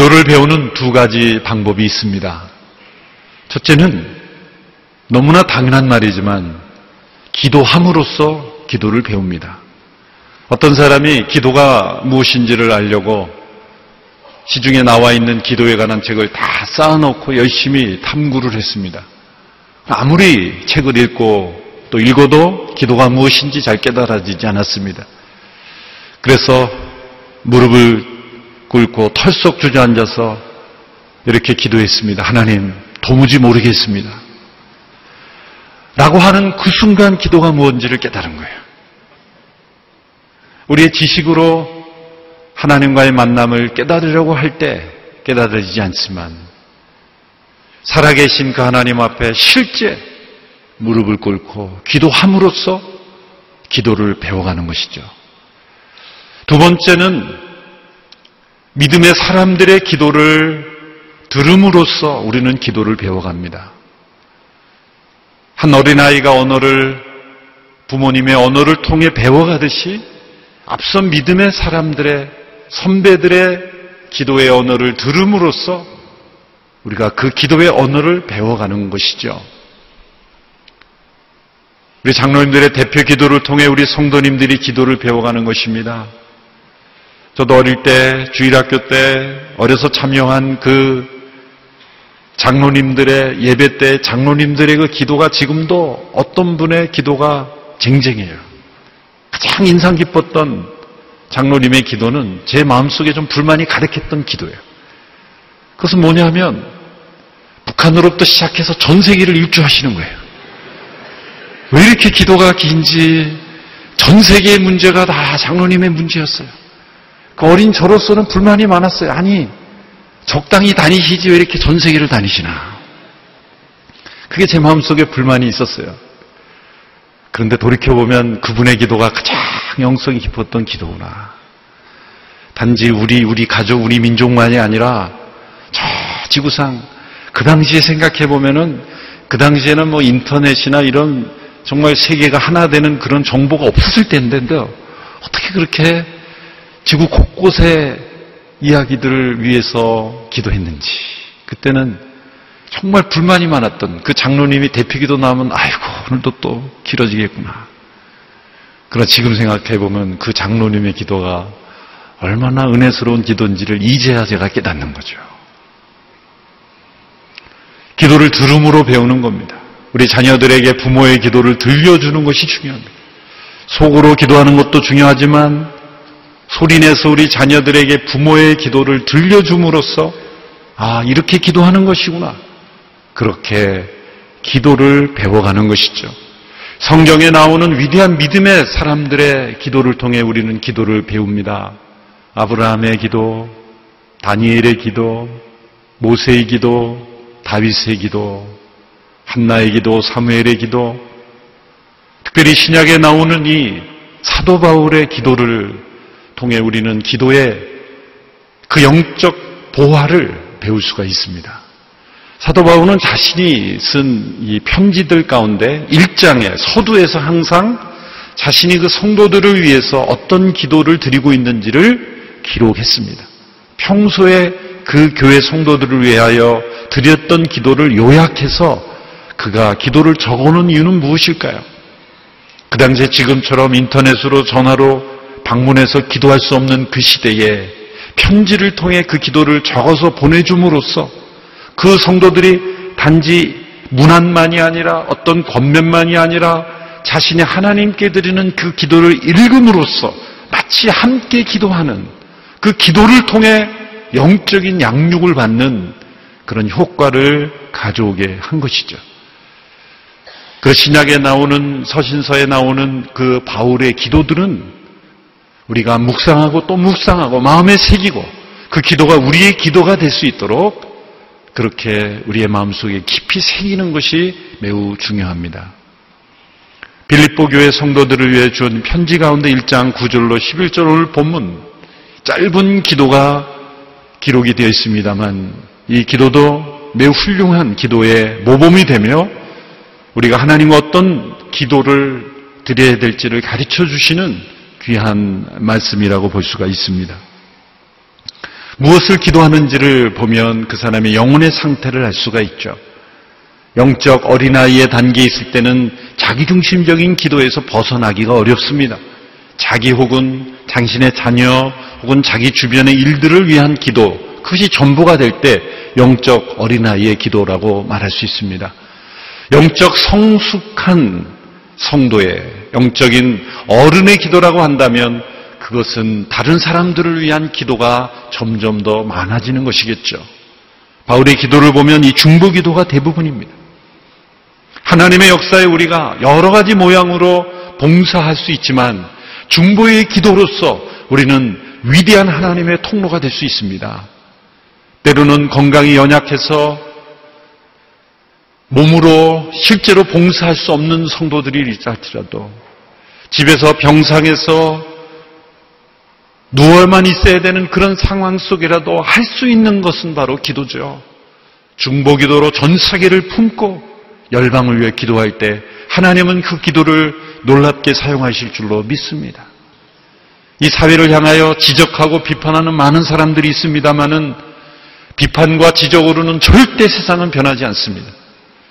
기도를 배우는 두 가지 방법이 있습니다. 첫째는 너무나 당연한 말이지만 기도함으로써 기도를 배웁니다. 어떤 사람이 기도가 무엇인지를 알려고 시중에 나와 있는 기도에 관한 책을 다 쌓아놓고 열심히 탐구를 했습니다. 아무리 책을 읽고 또 읽어도 기도가 무엇인지 잘 깨달아지지 않았습니다. 그래서 무릎을 꿇고 털썩 주저앉아서 이렇게 기도했습니다. 하나님, 도무지 모르겠습니다. 라고 하는 그 순간 기도가 무엇인지를 깨달은 거예요. 우리의 지식으로 하나님과의 만남을 깨달으려고 할 때 깨달아지지 않지만 살아계신 그 하나님 앞에 실제 무릎을 꿇고 기도함으로써 기도를 배워가는 것이죠. 두 번째는 믿음의 사람들의 기도를 들음으로써 우리는 기도를 배워갑니다. 한 어린아이가 언어를 부모님의 언어를 통해 배워가듯이 앞선 믿음의 사람들의 선배들의 기도의 언어를 들음으로써 우리가 그 기도의 언어를 배워가는 것이죠. 우리 장로님들의 대표 기도를 통해 우리 성도님들이 기도를 배워가는 것입니다. 저도 어릴 때 주일학교 때 어려서 참여한 그 장로님들의 예배 때 장로님들의 그 기도가 지금도 어떤 분의 기도가 쟁쟁해요. 가장 인상 깊었던 장로님의 기도는 제 마음속에 좀 불만이 가득했던 기도예요. 그것은 뭐냐면 북한으로부터 시작해서 전 세계를 일주하시는 거예요. 왜 이렇게 기도가 긴지 전 세계의 문제가 다 장로님의 문제였어요. 그 어린 저로서는 불만이 많았어요. 아니 적당히 다니시지 왜 이렇게 전 세계를 다니시나. 그게 제 마음속에 불만이 있었어요. 그런데 돌이켜보면 그분의 기도가 가장 영성이 깊었던 기도구나. 단지 우리, 우리 가족, 우리 민족만이 아니라 저 지구상 그 당시에 생각해보면은 그 당시에는 뭐 인터넷이나 이런 정말 세계가 하나 되는 그런 정보가 없었을 때인데요. 어떻게 그렇게 지구 곳곳에 이야기들을 위해서 기도했는지 그때는 정말 불만이 많았던 그 장로님이 대피기도 나오면 아이고 오늘도 또 길어지겠구나. 그러나 지금 생각해 보면 그 장로님의 기도가 얼마나 은혜스러운 기도인지를 이제야 제가 깨닫는 거죠. 기도를 들음으로 배우는 겁니다. 우리 자녀들에게 부모의 기도를 들려주는 것이 중요합니다. 속으로 기도하는 것도 중요하지만 소리내서 우리 자녀들에게 부모의 기도를 들려줌으로써 아, 이렇게 기도하는 것이구나. 그렇게 기도를 배워가는 것이죠. 성경에 나오는 위대한 믿음의 사람들의 기도를 통해 우리는 기도를 배웁니다. 아브라함의 기도, 다니엘의 기도, 모세의 기도, 다윗의 기도, 한나의 기도, 사무엘의 기도, 특별히 신약에 나오는 이 사도 바울의 기도를 통해 우리는 기도의 그 영적 보화를 배울 수가 있습니다. 사도 바울은 자신이 쓴 이 편지들 가운데 1장에 서두에서 항상 자신이 그 성도들을 위해서 어떤 기도를 드리고 있는지를 기록했습니다. 평소에 그 교회 성도들을 위하여 드렸던 기도를 요약해서 그가 기도를 적어놓은 이유는 무엇일까요? 그 당시에 지금처럼 인터넷으로 전화로 방문해서 기도할 수 없는 그 시대에 편지를 통해 그 기도를 적어서 보내줌으로써 그 성도들이 단지 문안만이 아니라 어떤 권면만이 아니라 자신이 하나님께 드리는 그 기도를 읽음으로써 마치 함께 기도하는 그 기도를 통해 영적인 양육을 받는 그런 효과를 가져오게 한 것이죠. 그 신약에 나오는 서신서에 나오는 그 바울의 기도들은 우리가 묵상하고 또 묵상하고 마음에 새기고 그 기도가 우리의 기도가 될 수 있도록 그렇게 우리의 마음속에 깊이 새기는 것이 매우 중요합니다. 빌립보 교회 성도들을 위해 준 편지 가운데 1장 9절로 11절 오늘 본문 짧은 기도가 기록이 되어 있습니다만 이 기도도 매우 훌륭한 기도의 모범이 되며 우리가 하나님과 어떤 기도를 드려야 될지를 가르쳐 주시는 귀한 말씀이라고 볼 수가 있습니다. 무엇을 기도하는지를 보면 그 사람의 영혼의 상태를 알 수가 있죠. 영적 어린아이의 단계에 있을 때는 자기중심적인 기도에서 벗어나기가 어렵습니다. 자기 혹은 당신의 자녀 혹은 자기 주변의 일들을 위한 기도, 그것이 전부가 될 때 영적 어린아이의 기도라고 말할 수 있습니다. 영적 성숙한 성도의 영적인 어른의 기도라고 한다면 그것은 다른 사람들을 위한 기도가 점점 더 많아지는 것이겠죠. 바울의 기도를 보면 이 중보 기도가 대부분입니다. 하나님의 역사에 우리가 여러 가지 모양으로 봉사할 수 있지만 중보의 기도로서 우리는 위대한 하나님의 통로가 될 수 있습니다. 때로는 건강이 연약해서 몸으로 실제로 봉사할 수 없는 성도들이 있을지라도 집에서 병상에서 누워만 있어야 되는 그런 상황 속이라도 할 수 있는 것은 바로 기도죠. 중보기도로 전 세계를 품고 열방을 위해 기도할 때 하나님은 그 기도를 놀랍게 사용하실 줄로 믿습니다. 이 사회를 향하여 지적하고 비판하는 많은 사람들이 있습니다만은 비판과 지적으로는 절대 세상은 변하지 않습니다.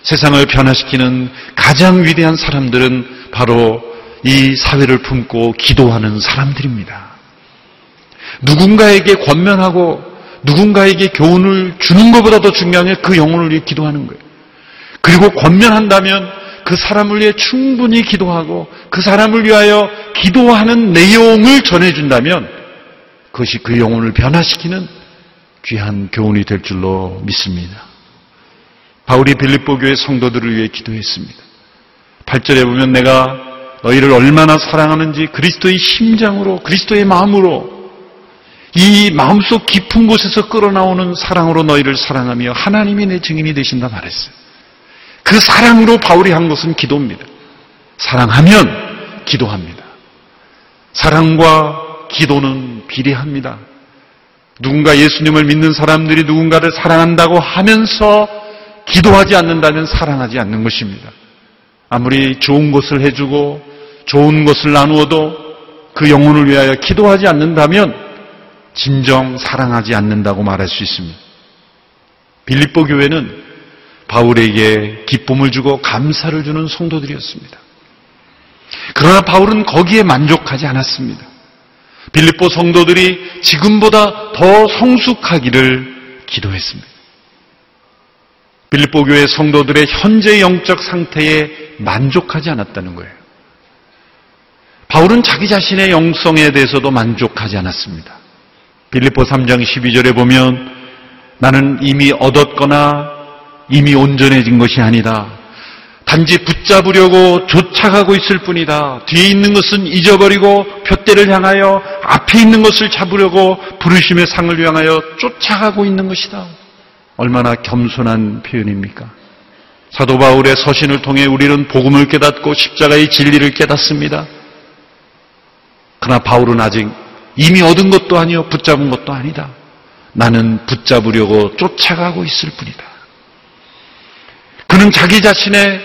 세상을 변화시키는 가장 위대한 사람들은 바로 이 사회를 품고 기도하는 사람들입니다. 누군가에게 권면하고 누군가에게 교훈을 주는 것보다 도 중요한 게 그 영혼을 위해 기도하는 거예요. 그리고 권면한다면 그 사람을 위해 충분히 기도하고 그 사람을 위하여 기도하는 내용을 전해준다면 그것이 그 영혼을 변화시키는 귀한 교훈이 될 줄로 믿습니다. 바울이 빌립보 교회 성도들을 위해 기도했습니다. 8절에 보면 내가 너희를 얼마나 사랑하는지 그리스도의 심장으로 그리스도의 마음으로 이 마음속 깊은 곳에서 끌어나오는 사랑으로 너희를 사랑하며 하나님이 내 증인이 되신다 말했어요. 그 사랑으로 바울이 한 것은 기도입니다. 사랑하면 기도합니다. 사랑과 기도는 비례합니다. 누군가 예수님을 믿는 사람들이 누군가를 사랑한다고 하면서 기도하지 않는다면 사랑하지 않는 것입니다. 아무리 좋은 것을 해주고 좋은 것을 나누어도 그 영혼을 위하여 기도하지 않는다면 진정 사랑하지 않는다고 말할 수 있습니다. 빌립보 교회는 바울에게 기쁨을 주고 감사를 주는 성도들이었습니다. 그러나 바울은 거기에 만족하지 않았습니다. 빌립보 성도들이 지금보다 더 성숙하기를 기도했습니다. 빌립보 교회 성도들의 현재 영적 상태에 만족하지 않았다는 거예요. 바울은 자기 자신의 영성에 대해서도 만족하지 않았습니다. 빌립보 3장 12절에 보면 나는 이미 얻었거나 이미 온전해진 것이 아니다. 단지 붙잡으려고 쫓아가고 있을 뿐이다. 뒤에 있는 것은 잊어버리고 표대를 향하여 앞에 있는 것을 잡으려고 부르심의 상을 향하여 쫓아가고 있는 것이다. 얼마나 겸손한 표현입니까? 사도 바울의 서신을 통해 우리는 복음을 깨닫고 십자가의 진리를 깨닫습니다. 그러나 바울은 아직 이미 얻은 것도 아니요 붙잡은 것도 아니다. 나는 붙잡으려고 쫓아가고 있을 뿐이다. 그는 자기 자신의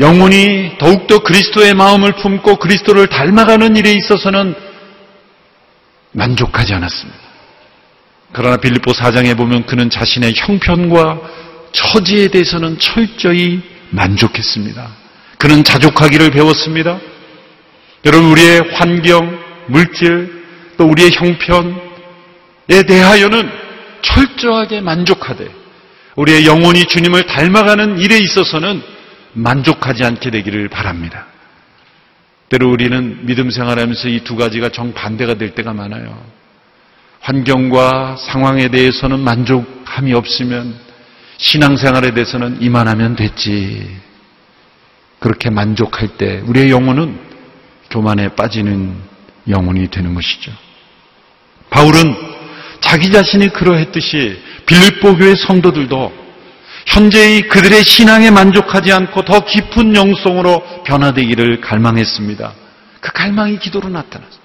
영혼이 더욱더 그리스도의 마음을 품고 그리스도를 닮아가는 일에 있어서는 만족하지 않았습니다. 그러나 빌립보 4장에 보면 그는 자신의 형편과 처지에 대해서는 철저히 만족했습니다. 그는 자족하기를 배웠습니다. 여러분 우리의 환경, 물질, 또 우리의 형편에 대하여는 철저하게 만족하되 우리의 영혼이 주님을 닮아가는 일에 있어서는 만족하지 않게 되기를 바랍니다. 때로 우리는 믿음 생활하면서 이 두 가지가 정반대가 될 때가 많아요. 환경과 상황에 대해서는 만족함이 없으면 신앙생활에 대해서는 이만하면 됐지. 그렇게 만족할 때 우리의 영혼은 교만에 빠지는 영혼이 되는 것이죠. 바울은 자기 자신이 그러했듯이 빌립보 교회 성도들도 현재의 그들의 신앙에 만족하지 않고 더 깊은 영성으로 변화되기를 갈망했습니다. 그 갈망이 기도로 나타났습니다.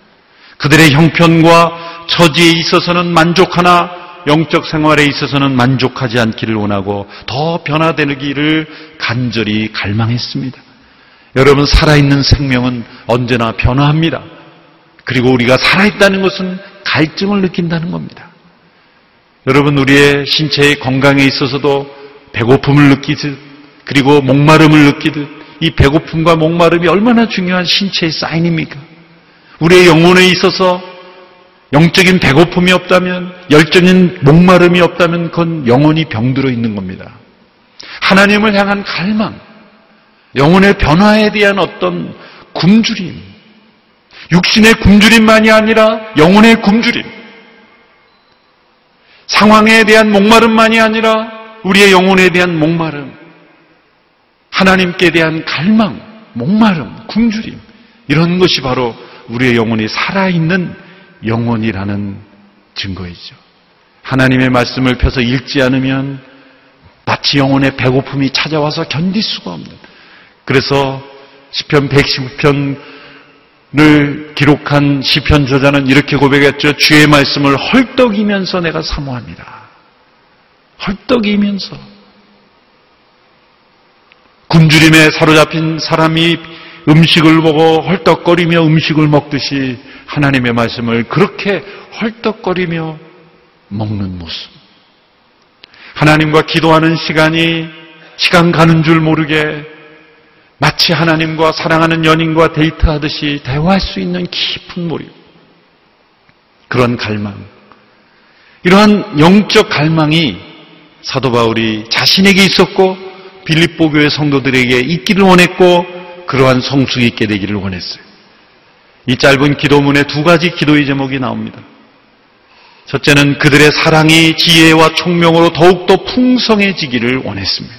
그들의 형편과 처지에 있어서는 만족하나 영적 생활에 있어서는 만족하지 않기를 원하고 더 변화되기를 간절히 갈망했습니다. 여러분 살아있는 생명은 언제나 변화합니다. 그리고 우리가 살아있다는 것은 갈증을 느낀다는 겁니다. 여러분 우리의 신체의 건강에 있어서도 배고픔을 느끼듯 그리고 목마름을 느끼듯 이 배고픔과 목마름이 얼마나 중요한 신체의 사인입니까? 우리의 영혼에 있어서 영적인 배고픔이 없다면 열정인 목마름이 없다면 그건 영혼이 병들어 있는 겁니다. 하나님을 향한 갈망, 영혼의 변화에 대한 어떤 굶주림, 육신의 굶주림만이 아니라 영혼의 굶주림, 상황에 대한 목마름만이 아니라 우리의 영혼에 대한 목마름, 하나님께 대한 갈망, 목마름, 굶주림, 이런 것이 바로 우리의 영혼이 살아있는 영혼이라는 증거이죠. 하나님의 말씀을 펴서 읽지 않으면 마치 영혼의 배고픔이 찾아와서 견딜 수가 없는. 그래서 시편 119편을 기록한 시편 저자는 이렇게 고백했죠. 주의 말씀을 헐떡이면서 내가 사모합니다. 헐떡이면서 굶주림에 사로잡힌 사람이 음식을 보고 헐떡거리며 음식을 먹듯이 하나님의 말씀을 그렇게 헐떡거리며 먹는 모습. 하나님과 기도하는 시간이 시간 가는 줄 모르게 마치 하나님과 사랑하는 연인과 데이트하듯이 대화할 수 있는 깊은 몰입. 그런 갈망. 이러한 영적 갈망이 사도 바울이 자신에게 있었고 빌립보 교회 성도들에게 있기를 원했고 그러한 성숙이 있게 되기를 원했어요. 이 짧은 기도문에 두 가지 기도의 제목이 나옵니다. 첫째는 그들의 사랑이 지혜와 총명으로 더욱더 풍성해지기를 원했습니다.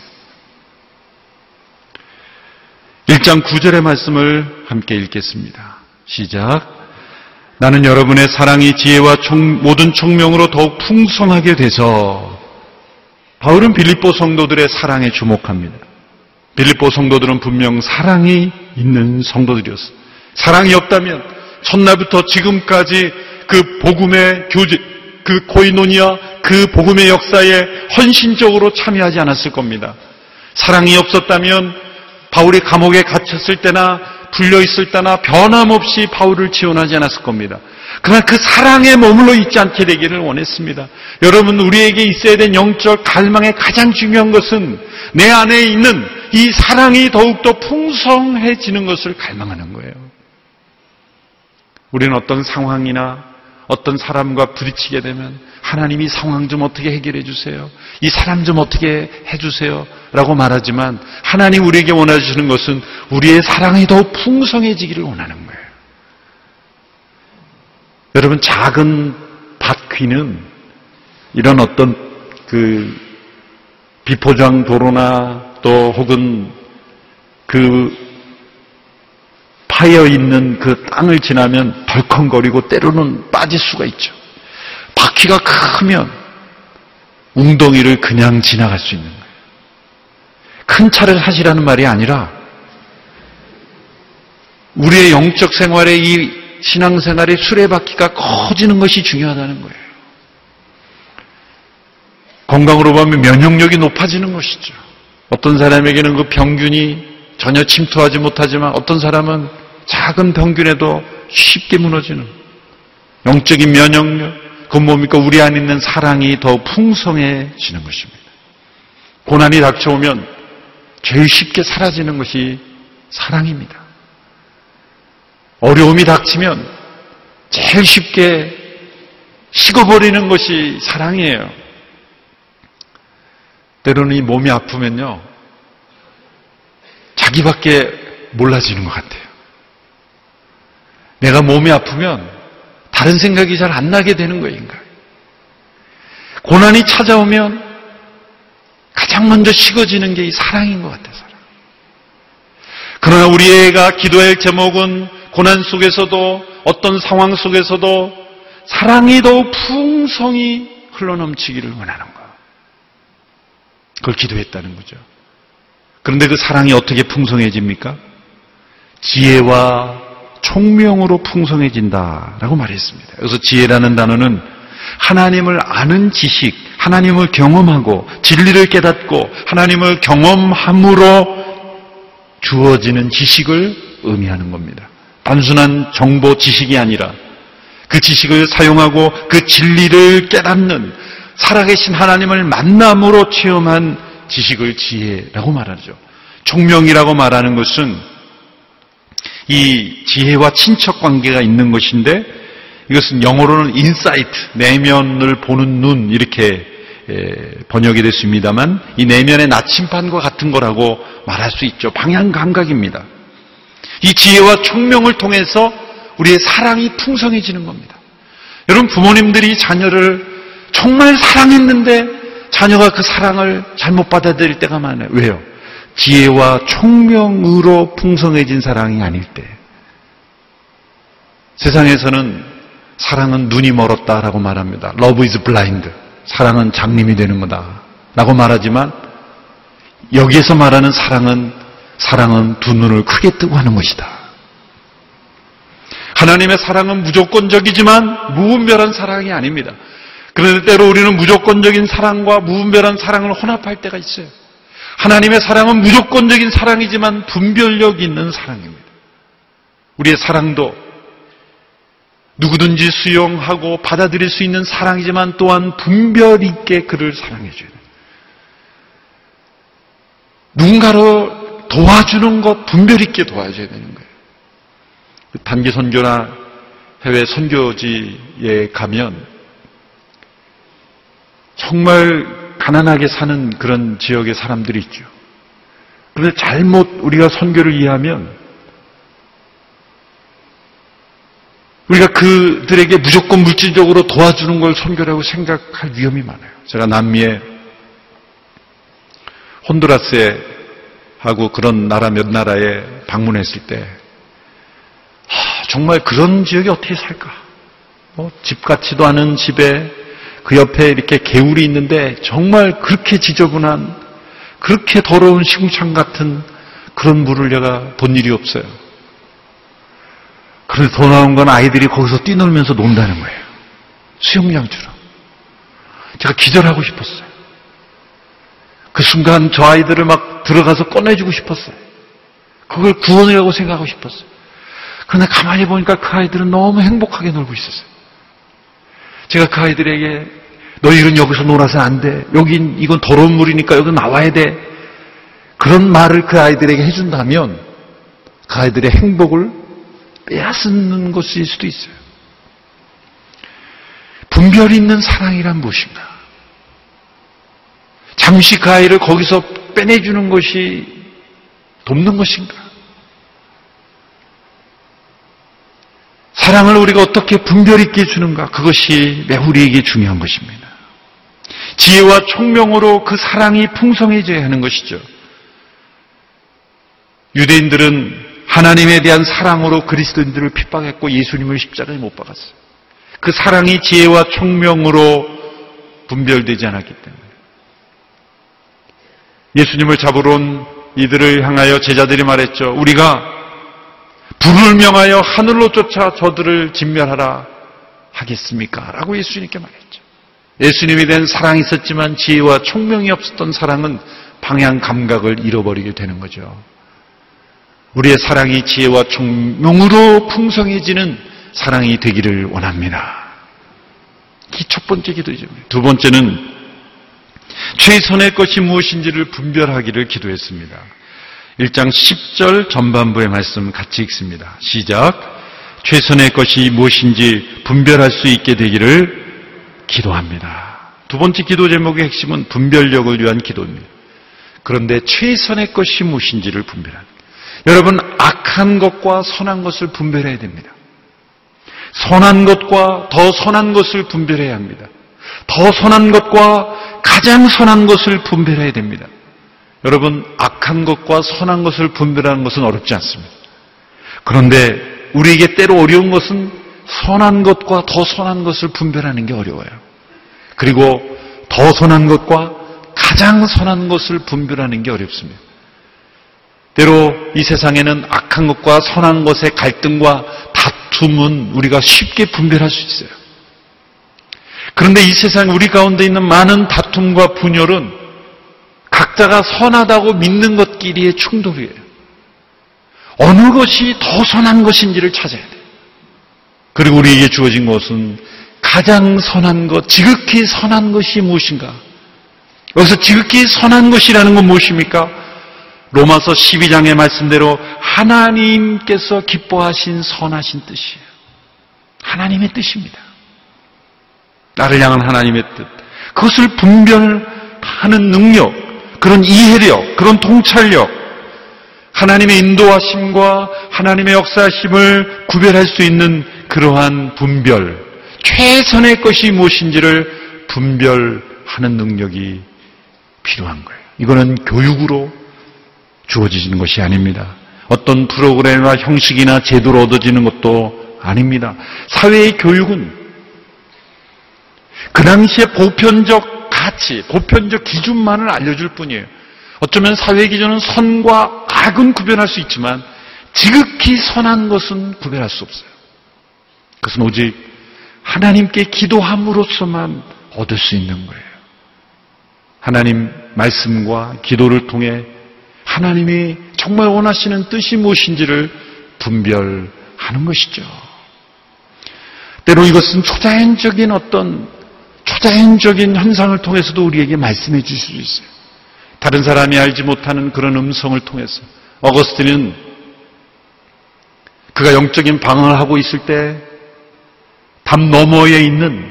1장 9절의 말씀을 함께 읽겠습니다. 시작. 나는 여러분의 사랑이 지혜와 총, 모든 총명으로 더욱 풍성하게 돼서 바울은 빌립보 성도들의 사랑에 주목합니다. 빌립보 성도들은 분명 사랑이 있는 성도들이었어요. 사랑이 없다면 첫날부터 지금까지 그 복음의 교제, 그 코이노니아, 그 복음의 역사에 헌신적으로 참여하지 않았을 겁니다. 사랑이 없었다면 바울이 감옥에 갇혔을 때나 불려 있을 때나 변함없이 바울을 지원하지 않았을 겁니다. 그러나 그 사랑에 머물러 있지 않게 되기를 원했습니다. 여러분, 우리에게 있어야 된 영적 갈망의 가장 중요한 것은 내 안에 있는 이 사랑이 더욱더 풍성해지는 것을 갈망하는 거예요. 우리는 어떤 상황이나 어떤 사람과 부딪히게 되면 하나님이 상황 좀 어떻게 해결해 주세요. 이 사람 좀 어떻게 해 주세요. 라고 말하지만 하나님 우리에게 원하시는 것은 우리의 사랑이 더 풍성해지기를 원하는 거예요. 여러분 작은 바퀴는 이런 어떤 그 비포장 도로나 또 혹은 그 파여 있는 그 땅을 지나면 덜컹거리고 때로는 빠질 수가 있죠. 바퀴가 크면 웅덩이를 그냥 지나갈 수 있는 거예요. 큰 차를 사시라는 말이 아니라 우리의 영적 생활에 이 신앙생활의 수레바퀴가 커지는 것이 중요하다는 거예요. 건강으로 보면 면역력이 높아지는 것이죠. 어떤 사람에게는 그 병균이 전혀 침투하지 못하지만 어떤 사람은 작은 병균에도 쉽게 무너지는 영적인 면역력, 그 뭡니까? 우리 안에 있는 사랑이 더 풍성해지는 것입니다. 고난이 닥쳐오면 제일 쉽게 사라지는 것이 사랑입니다. 어려움이 닥치면 제일 쉽게 식어버리는 것이 사랑이에요. 때로는 이 몸이 아프면요. 자기밖에 몰라지는 것 같아요. 내가 몸이 아프면 다른 생각이 잘 안 나게 되는 인간. 고난이 찾아오면 가장 먼저 식어지는 게 이 사랑인 것 같아요, 사랑. 그러나 우리가 기도할 제목은 고난 속에서도 어떤 상황 속에서도 사랑이 더욱 풍성히 흘러넘치기를 원하는 것. 그걸 기도했다는 거죠. 그런데 그 사랑이 어떻게 풍성해집니까? 지혜와 총명으로 풍성해진다라고 말했습니다. 그래서 지혜라는 단어는 하나님을 아는 지식, 하나님을 경험하고 진리를 깨닫고 하나님을 경험함으로 주어지는 지식을 의미하는 겁니다. 단순한 정보 지식이 아니라 그 지식을 사용하고 그 진리를 깨닫는 살아계신 하나님을 만남으로 체험한 지식을 지혜라고 말하죠. 총명이라고 말하는 것은 이 지혜와 친척 관계가 있는 것인데 이것은 영어로는 insight, 내면을 보는 눈 이렇게 번역이 됐습니다만 이 내면의 나침판과 같은 거라고 말할 수 있죠. 방향 감각입니다. 이 지혜와 총명을 통해서 우리의 사랑이 풍성해지는 겁니다. 여러분 부모님들이 자녀를 정말 사랑했는데 자녀가 그 사랑을 잘못 받아들일 때가 많아요. 왜요? 지혜와 총명으로 풍성해진 사랑이 아닐 때. 세상에서는 사랑은 눈이 멀었다라고 말합니다. Love is blind. 사랑은 장님이 되는 거다. 라고 말하지만 여기에서 말하는 사랑은 사랑은 두 눈을 크게 뜨고 하는 것이다. 하나님의 사랑은 무조건적이지만 무분별한 사랑이 아닙니다. 그런데 때로 우리는 무조건적인 사랑과 무분별한 사랑을 혼합할 때가 있어요. 하나님의 사랑은 무조건적인 사랑이지만 분별력 있는 사랑입니다. 우리의 사랑도 누구든지 수용하고 받아들일 수 있는 사랑이지만 또한 분별 있게 그를 사랑해줘야 돼요. 누군가를 도와주는 것 분별 있게 도와줘야 되는 거예요. 단기 선교나 해외 선교지에 가면 정말 가난하게 사는 그런 지역의 사람들이 있죠. 그런데 잘못 우리가 선교를 이해하면 우리가 그들에게 무조건 물질적으로 도와주는 걸 선교라고 생각할 위험이 많아요. 제가 남미에 혼두라스에 하고 그런 나라 몇 나라에 방문했을 때 하, 정말 그런 지역이 어떻게 살까? 뭐 집 같지도 않은 집에 그 옆에 이렇게 개울이 있는데 정말 그렇게 지저분한 그렇게 더러운 시궁창 같은 그런 물을 내가 본 일이 없어요. 그래서 더 나은 건 아이들이 거기서 뛰놀면서 논다는 거예요. 수영장처럼. 제가 기절하고 싶었어요. 그 순간 저 아이들을 막 들어가서 꺼내주고 싶었어요. 그걸 구원이라고 생각하고 싶었어요. 그런데 가만히 보니까 그 아이들은 너무 행복하게 놀고 있었어요. 제가 그 아이들에게 너희는 여기서 놀아서 안 돼. 여긴 이건 더러운 물이니까 여기 나와야 돼. 그런 말을 그 아이들에게 해준다면 그 아이들의 행복을 빼앗는 것일 수도 있어요. 분별 있는 사랑이란 무엇인가? 잠시 그 아이를 거기서 빼내주는 것이 돕는 것인가? 사랑을 우리가 어떻게 분별 있게 주는가? 그것이 매우 우리에게 중요한 것입니다. 지혜와 총명으로 그 사랑이 풍성해져야 하는 것이죠. 유대인들은 하나님에 대한 사랑으로 그리스도인들을 핍박했고 예수님을 십자가에 못 박았어요. 그 사랑이 지혜와 총명으로 분별되지 않았기 때문에. 예수님을 잡으러 온 이들을 향하여 제자들이 말했죠. 우리가 불을 명하여 하늘로 쫓아 저들을 진멸하라 하겠습니까? 라고 예수님께 말했죠. 예수님에 대한 사랑이 있었지만 지혜와 총명이 없었던 사랑은 방향 감각을 잃어버리게 되는 거죠. 우리의 사랑이 지혜와 총명으로 풍성해지는 사랑이 되기를 원합니다. 이 첫 번째 기도죠. 두 번째는 최선의 것이 무엇인지를 분별하기를 기도했습니다. 1장 10절 전반부의 말씀 같이 읽습니다. 시작. 최선의 것이 무엇인지 분별할 수 있게 되기를 기도합니다. 두 번째 기도 제목의 핵심은 분별력을 위한 기도입니다. 그런데 최선의 것이 무엇인지를 분별합니다. 여러분, 악한 것과 선한 것을 분별해야 됩니다. 선한 것과 더 선한 것을 분별해야 합니다. 더 선한 것과 가장 선한 것을 분별해야 됩니다. 여러분, 악한 것과 선한 것을 분별하는 것은 어렵지 않습니다. 그런데 우리에게 때로 어려운 것은 선한 것과 더 선한 것을 분별하는 게 어려워요. 그리고 더 선한 것과 가장 선한 것을 분별하는 게 어렵습니다. 때로 이 세상에는 악한 것과 선한 것의 갈등과 다툼은 우리가 쉽게 분별할 수 있어요. 그런데 이 세상 우리 가운데 있는 많은 다툼과 분열은 각자가 선하다고 믿는 것끼리의 충돌이에요. 어느 것이 더 선한 것인지를 찾아야 돼요. 그리고 우리에게 주어진 것은 가장 선한 것, 지극히 선한 것이 무엇인가? 여기서 지극히 선한 것이라는 건 무엇입니까? 로마서 12장의 말씀대로 하나님께서 기뻐하신 선하신 뜻이에요. 하나님의 뜻입니다. 나를 향한 하나님의 뜻. 그것을 분별하는 능력, 그런 이해력, 그런 통찰력, 하나님의 인도하심과 하나님의 역사심을 구별할 수 있는 그러한 분별, 최선의 것이 무엇인지를 분별하는 능력이 필요한 거예요. 이거는 교육으로 주어지는 것이 아닙니다. 어떤 프로그램이나 형식이나 제도로 얻어지는 것도 아닙니다. 사회의 교육은 그 당시에 보편적 가치, 보편적 기준만을 알려줄 뿐이에요. 어쩌면 사회 기준은 선과 악은 구별할 수 있지만 지극히 선한 것은 구별할 수 없어요. 그것은 오직 하나님께 기도함으로써만 얻을 수 있는 거예요. 하나님 말씀과 기도를 통해 하나님이 정말 원하시는 뜻이 무엇인지를 분별하는 것이죠. 때로 이것은 초자연적인 어떤 초 자연적인 현상을 통해서도 우리에게 말씀해 주실 수 있어요. 다른 사람이 알지 못하는 그런 음성을 통해서 어거스틴은 그가 영적인 방황을 하고 있을 때 담 너머에 있는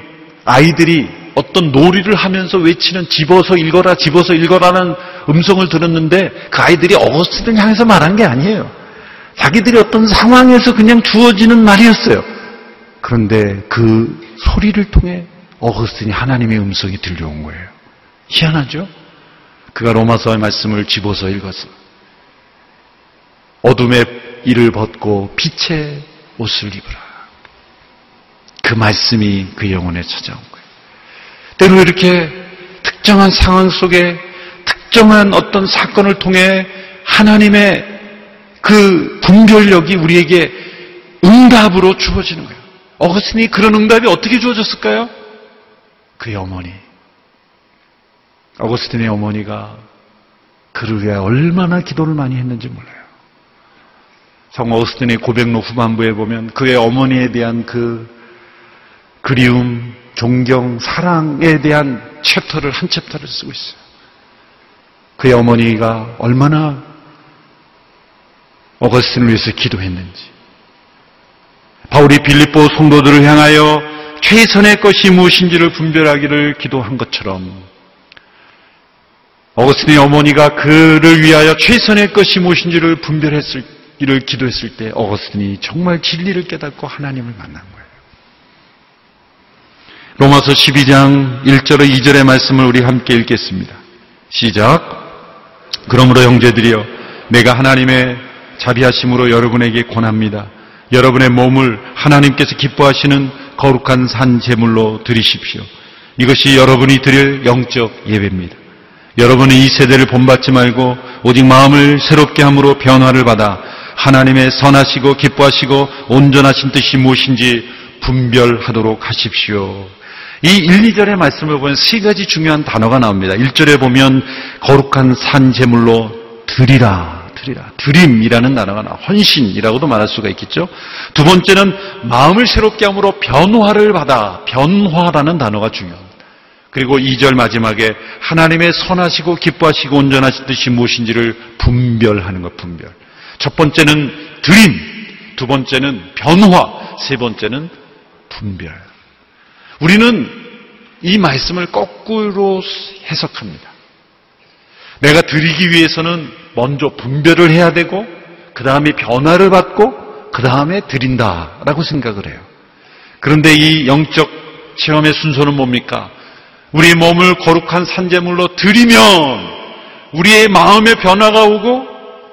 아이들이 어떤 놀이를 하면서 외치는 집어서 읽어라, 집어서 읽어라는 음성을 들었는데 그 아이들이 어거스틴을 향해서 말한 게 아니에요. 자기들이 어떤 상황에서 그냥 주어지는 말이었어요. 그런데 그 소리를 통해 어거스틴이 하나님의 음성이 들려온 거예요. 희한하죠? 그가 로마서의 말씀을 집어서 읽어서 어둠의 일을 벗고 빛의 옷을 입으라. 그 말씀이 그 영혼에 찾아온 거예요. 때로 이렇게 특정한 상황 속에 특정한 어떤 사건을 통해 하나님의 그 분별력이 우리에게 응답으로 주어지는 거예요. 어거스틴이 그런 응답이 어떻게 주어졌을까요? 그의 어머니. 어거스틴의 어머니가 그를 위해 얼마나 기도를 많이 했는지 몰라요. 성 어거스틴의 고백록 후반부에 보면 그의 어머니에 대한 그 그리움, 존경, 사랑에 대한 챕터를 한 챕터를 쓰고 있어요. 그의 어머니가 얼마나 어거스틴을 위해서 기도했는지. 바울이 빌립보 성도들을 향하여 최선의 것이 무엇인지를 분별하기를 기도한 것처럼 어거스틴의 어머니가 그를 위하여 최선의 것이 무엇인지를 분별했을 이를 기도했을 때 어거스틴이 정말 진리를 깨닫고 하나님을 만난 거예요. 로마서 12장 1절의 2절의 말씀을 우리 함께 읽겠습니다. 시작. 그러므로 형제들이여 내가 하나님의 자비하심으로 여러분에게 권합니다. 여러분의 몸을 하나님께서 기뻐하시는 거룩한 산 제물로 드리십시오. 이것이 여러분이 드릴 영적 예배입니다. 여러분은 이 세대를 본받지 말고 오직 마음을 새롭게 함으로 변화를 받아 하나님의 선하시고 기뻐하시고 온전하신 뜻이 무엇인지 분별하도록 하십시오. 이 1, 2절의 말씀을 보면 세 가지 중요한 단어가 나옵니다. 1절에 보면 거룩한 산 제물로 드리라. 드리라. 드림이라는 단어가 나와. 헌신이라고도 말할 수가 있겠죠. 두 번째는 마음을 새롭게 함으로 변화를 받아. 변화라는 단어가 중요합니다. 그리고 2절 마지막에 하나님의 선하시고 기뻐하시고 온전하신 뜻이 무엇인지를 분별하는 것, 분별. 첫 번째는 드림, 두 번째는 변화, 세 번째는 분별. 우리는 이 말씀을 거꾸로 해석합니다. 내가 드리기 위해서는 먼저 분별을 해야 되고, 그 다음에 변화를 받고, 그 다음에 드린다라고 생각을 해요. 그런데 이 영적 체험의 순서는 뭡니까? 우리 몸을 거룩한 산재물로 드리면 우리의 마음의 변화가 오고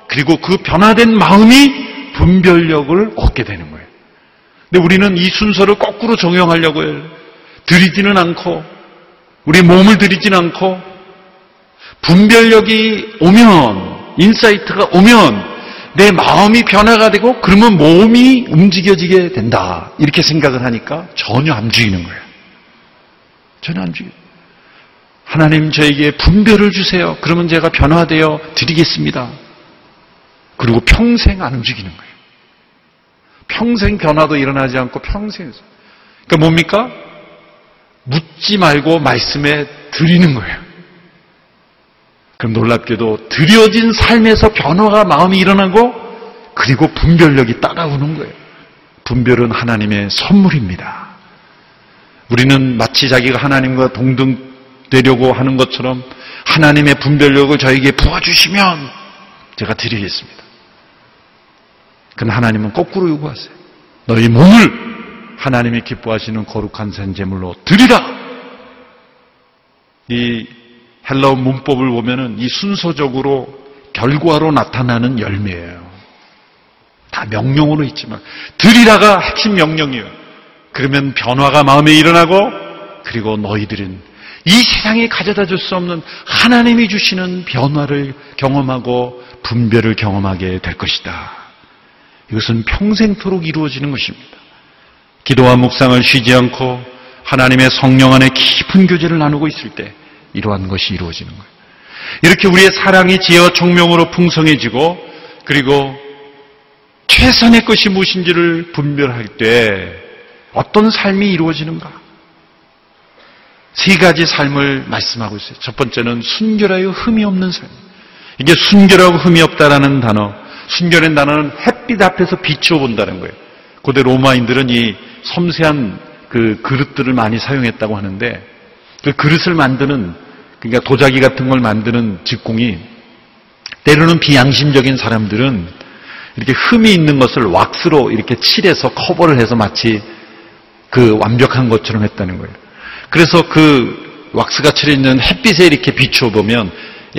그리고 그 변화된 마음이 분별력을 얻게 되는 거예요. 근데 우리는 이 순서를 거꾸로 적용하려고 해요. 드리지는 않고 우리 몸을 드리지는 않고 분별력이 오면 insight가 오면 내 마음이 변화가 되고 그러면 몸이 움직여지게 된다. 이렇게 생각을 하니까 전혀 안 죽이는 거예요. 전혀 안 죽여요. 하나님 저에게 분별을 주세요. 그러면 제가 변화되어 드리겠습니다. 그리고 평생 안 움직이는 거예요. 평생 변화도 일어나지 않고 평생. 그러니까 뭡니까? 묻지 말고 말씀에 드리는 거예요. 그럼 놀랍게도 드려진 삶에서 변화가 마음이 일어나고 그리고 분별력이 따라오는 거예요. 분별은 하나님의 선물입니다. 우리는 마치 자기가 하나님과 동등되려고 하는 것처럼 하나님의 분별력을 저에게 부어주시면 제가 드리겠습니다. 그럼 하나님은 거꾸로 요구하세요. 너희 몸을 하나님이 기뻐하시는 거룩한 산재물로 드리라! 이 헬라어 문법을 보면은 이 순서적으로 결과로 나타나는 열매예요. 다 명령으로 있지만 드리라가 핵심 명령이에요. 그러면 변화가 마음에 일어나고 그리고 너희들은 이 세상에 가져다 줄 수 없는 하나님이 주시는 변화를 경험하고 분별을 경험하게 될 것이다. 이것은 평생토록 이루어지는 것입니다. 기도와 묵상을 쉬지 않고 하나님의 성령 안에 깊은 교제를 나누고 있을 때 이러한 것이 이루어지는 거예요. 이렇게 우리의 사랑이 지혜와 총명으로 풍성해지고 그리고 최선의 것이 무엇인지를 분별할 때 어떤 삶이 이루어지는가? 세 가지 삶을 말씀하고 있어요. 첫 번째는 순결하여 흠이 없는 삶. 이게 순결하고 흠이 없다라는 단어, 순결한 단어는 햇빛 앞에서 비추어 본다는 거예요. 고대 로마인들은 이 섬세한 그 그릇들을 많이 사용했다고 하는데 그 그릇을 만드는 그러니까 도자기 같은 걸 만드는 직공이 때로는 비양심적인 사람들은 이렇게 흠이 있는 것을 왁스로 이렇게 칠해서 커버를 해서 마치 그 완벽한 것처럼 했다는 거예요. 그래서 그 왁스가 칠해있는 햇빛에 이렇게 비추어 보면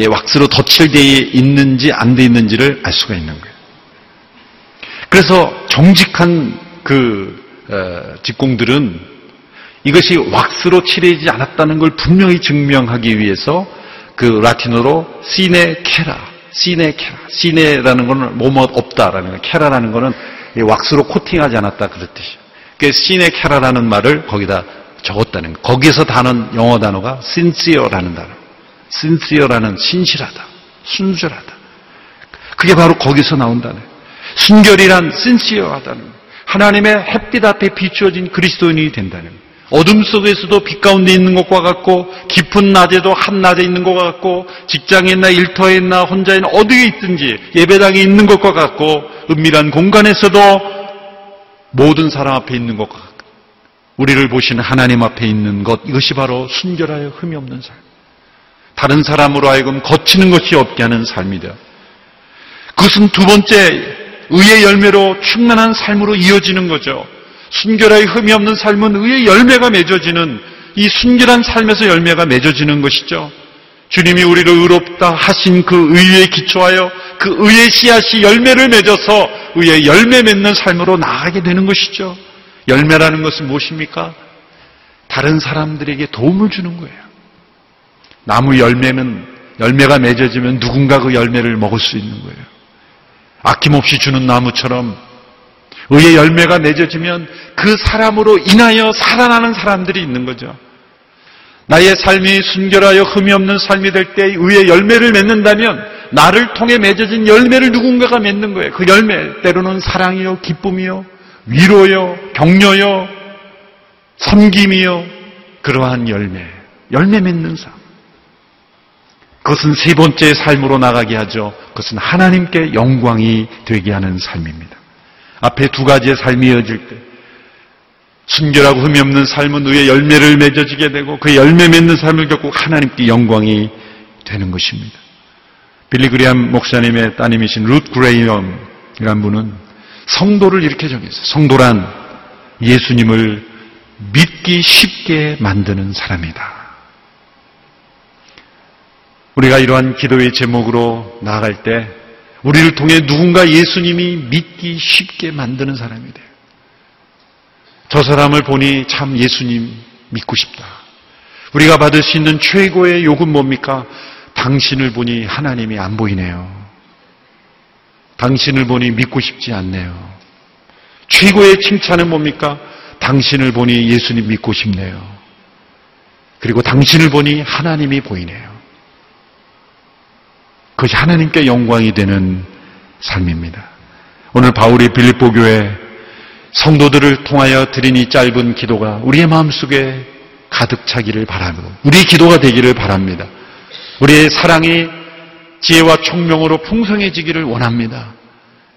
왁스로 덧칠되어 있는지 안 돼 있는지를 알 수가 있는 거예요. 그래서 정직한 그 어, 직공들은 이것이 왁스로 칠해지지 않았다는 걸 분명히 증명하기 위해서 그 라틴어로 시네 케라, 시네 케라, 시네라는 것은 뭐뭐 없다라는 거예요. 케라라는 것은 왁스로 코팅하지 않았다 그런 뜻이에요. 그 시네 케라라는 말을 거기다 적었다는 거예요. 거기에서 단은 영어 단어가 sincera라는 단어. sincera라는 신실하다, 순절하다. 그게 바로 거기서 나온다는 거예요. 순결이란 sincere하다는 거예요. 하나님의 햇빛 앞에 비추어진 그리스도인이 된다는 거예요. 어둠 속에서도 빛 가운데 있는 것과 같고 깊은 낮에도 한낮에 있는 것과 같고 직장에 있나 일터에 있나 혼자 있나 어디에 있든지 예배당에 있는 것과 같고 은밀한 공간에서도 모든 사람 앞에 있는 것과 같고 우리를 보시는 하나님 앞에 있는 것 이것이 바로 순결하여 흠이 없는 삶. 다른 사람으로 하여금 거치는 것이 없게 하는 삶이다. 그것은 두 번째 의의 열매로 충만한 삶으로 이어지는 거죠. 순결하여 흠이 없는 삶은 의의 열매가 맺어지는 이 순결한 삶에서 열매가 맺어지는 것이죠. 주님이 우리를 의롭다 하신 그 의에 기초하여 그 의의 씨앗이 열매를 맺어서 의의 열매 맺는 삶으로 나아가게 되는 것이죠. 열매라는 것은 무엇입니까? 다른 사람들에게 도움을 주는 거예요. 나무 열매는 열매가 맺어지면 누군가 그 열매를 먹을 수 있는 거예요. 아낌없이 주는 나무처럼 의의 열매가 맺어지면 그 사람으로 인하여 살아나는 사람들이 있는 거죠. 나의 삶이 순결하여 흠이 없는 삶이 될 때 의의 열매를 맺는다면 나를 통해 맺어진 열매를 누군가가 맺는 거예요. 그 열매 때로는 사랑이요, 기쁨이요, 위로요, 격려요, 섬김이요, 그러한 열매, 열매 맺는 삶. 그것은 세 번째 삶으로 나가게 하죠. 그것은 하나님께 영광이 되게 하는 삶입니다. 앞에 두 가지의 삶이 이어질 때 순결하고 흠이 없는 삶은 의의 열매를 맺어지게 되고 그 열매 맺는 삶을 겪고 하나님께 영광이 되는 것입니다. 빌리 그리암 목사님의 따님이신 룻 그레이엄이란 분은 성도를 이렇게 정했어요. 성도란 예수님을 믿기 쉽게 만드는 사람이다. 우리가 이러한 기도의 제목으로 나아갈 때 우리를 통해 누군가 예수님이 믿기 쉽게 만드는 사람이 돼요. 저 사람을 보니 참 예수님 믿고 싶다. 우리가 받을 수 있는 최고의 욕은 뭡니까? 당신을 보니 하나님이 안 보이네요. 당신을 보니 믿고 싶지 않네요. 최고의 칭찬은 뭡니까? 당신을 보니 예수님 믿고 싶네요. 그리고 당신을 보니 하나님이 보이네요. 그것이 하나님께 영광이 되는 삶입니다. 오늘 바울이 빌립보 교회 성도들을 통하여 드린 이 짧은 기도가 우리의 마음속에 가득 차기를 바라고 우리 기도가 되기를 바랍니다. 우리의 사랑이 지혜와 총명으로 풍성해지기를 원합니다.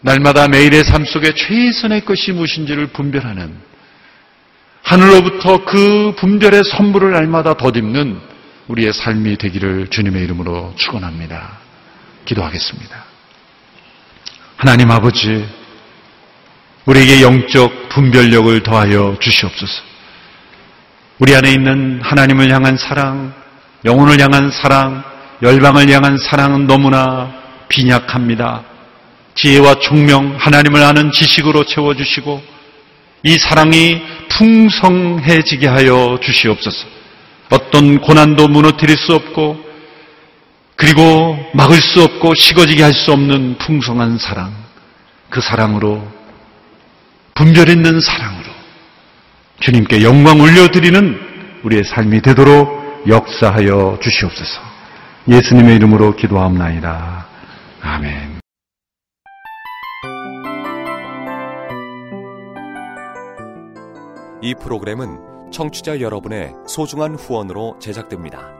날마다 매일의 삶 속에 최선의 것이 무엇인지를 분별하는 하늘로부터 그 분별의 선물을 날마다 덧입는 우리의 삶이 되기를 주님의 이름으로 축원합니다. 기도하겠습니다. 하나님 아버지 우리에게 영적 분별력을 더하여 주시옵소서. 우리 안에 있는 하나님을 향한 사랑, 영혼을 향한 사랑, 열방을 향한 사랑은 너무나 빈약합니다. 지혜와 총명, 하나님을 아는 지식으로 채워주시고 이 사랑이 풍성해지게 하여 주시옵소서. 어떤 고난도 무너뜨릴 수 없고 그리고 막을 수 없고 식어지게 할 수 없는 풍성한 사랑. 그 사랑으로 분별 있는 사랑으로 주님께 영광 올려드리는 우리의 삶이 되도록 역사하여 주시옵소서. 예수님의 이름으로 기도하옵나이다. 아멘. 이 프로그램은 청취자 여러분의 소중한 후원으로 제작됩니다.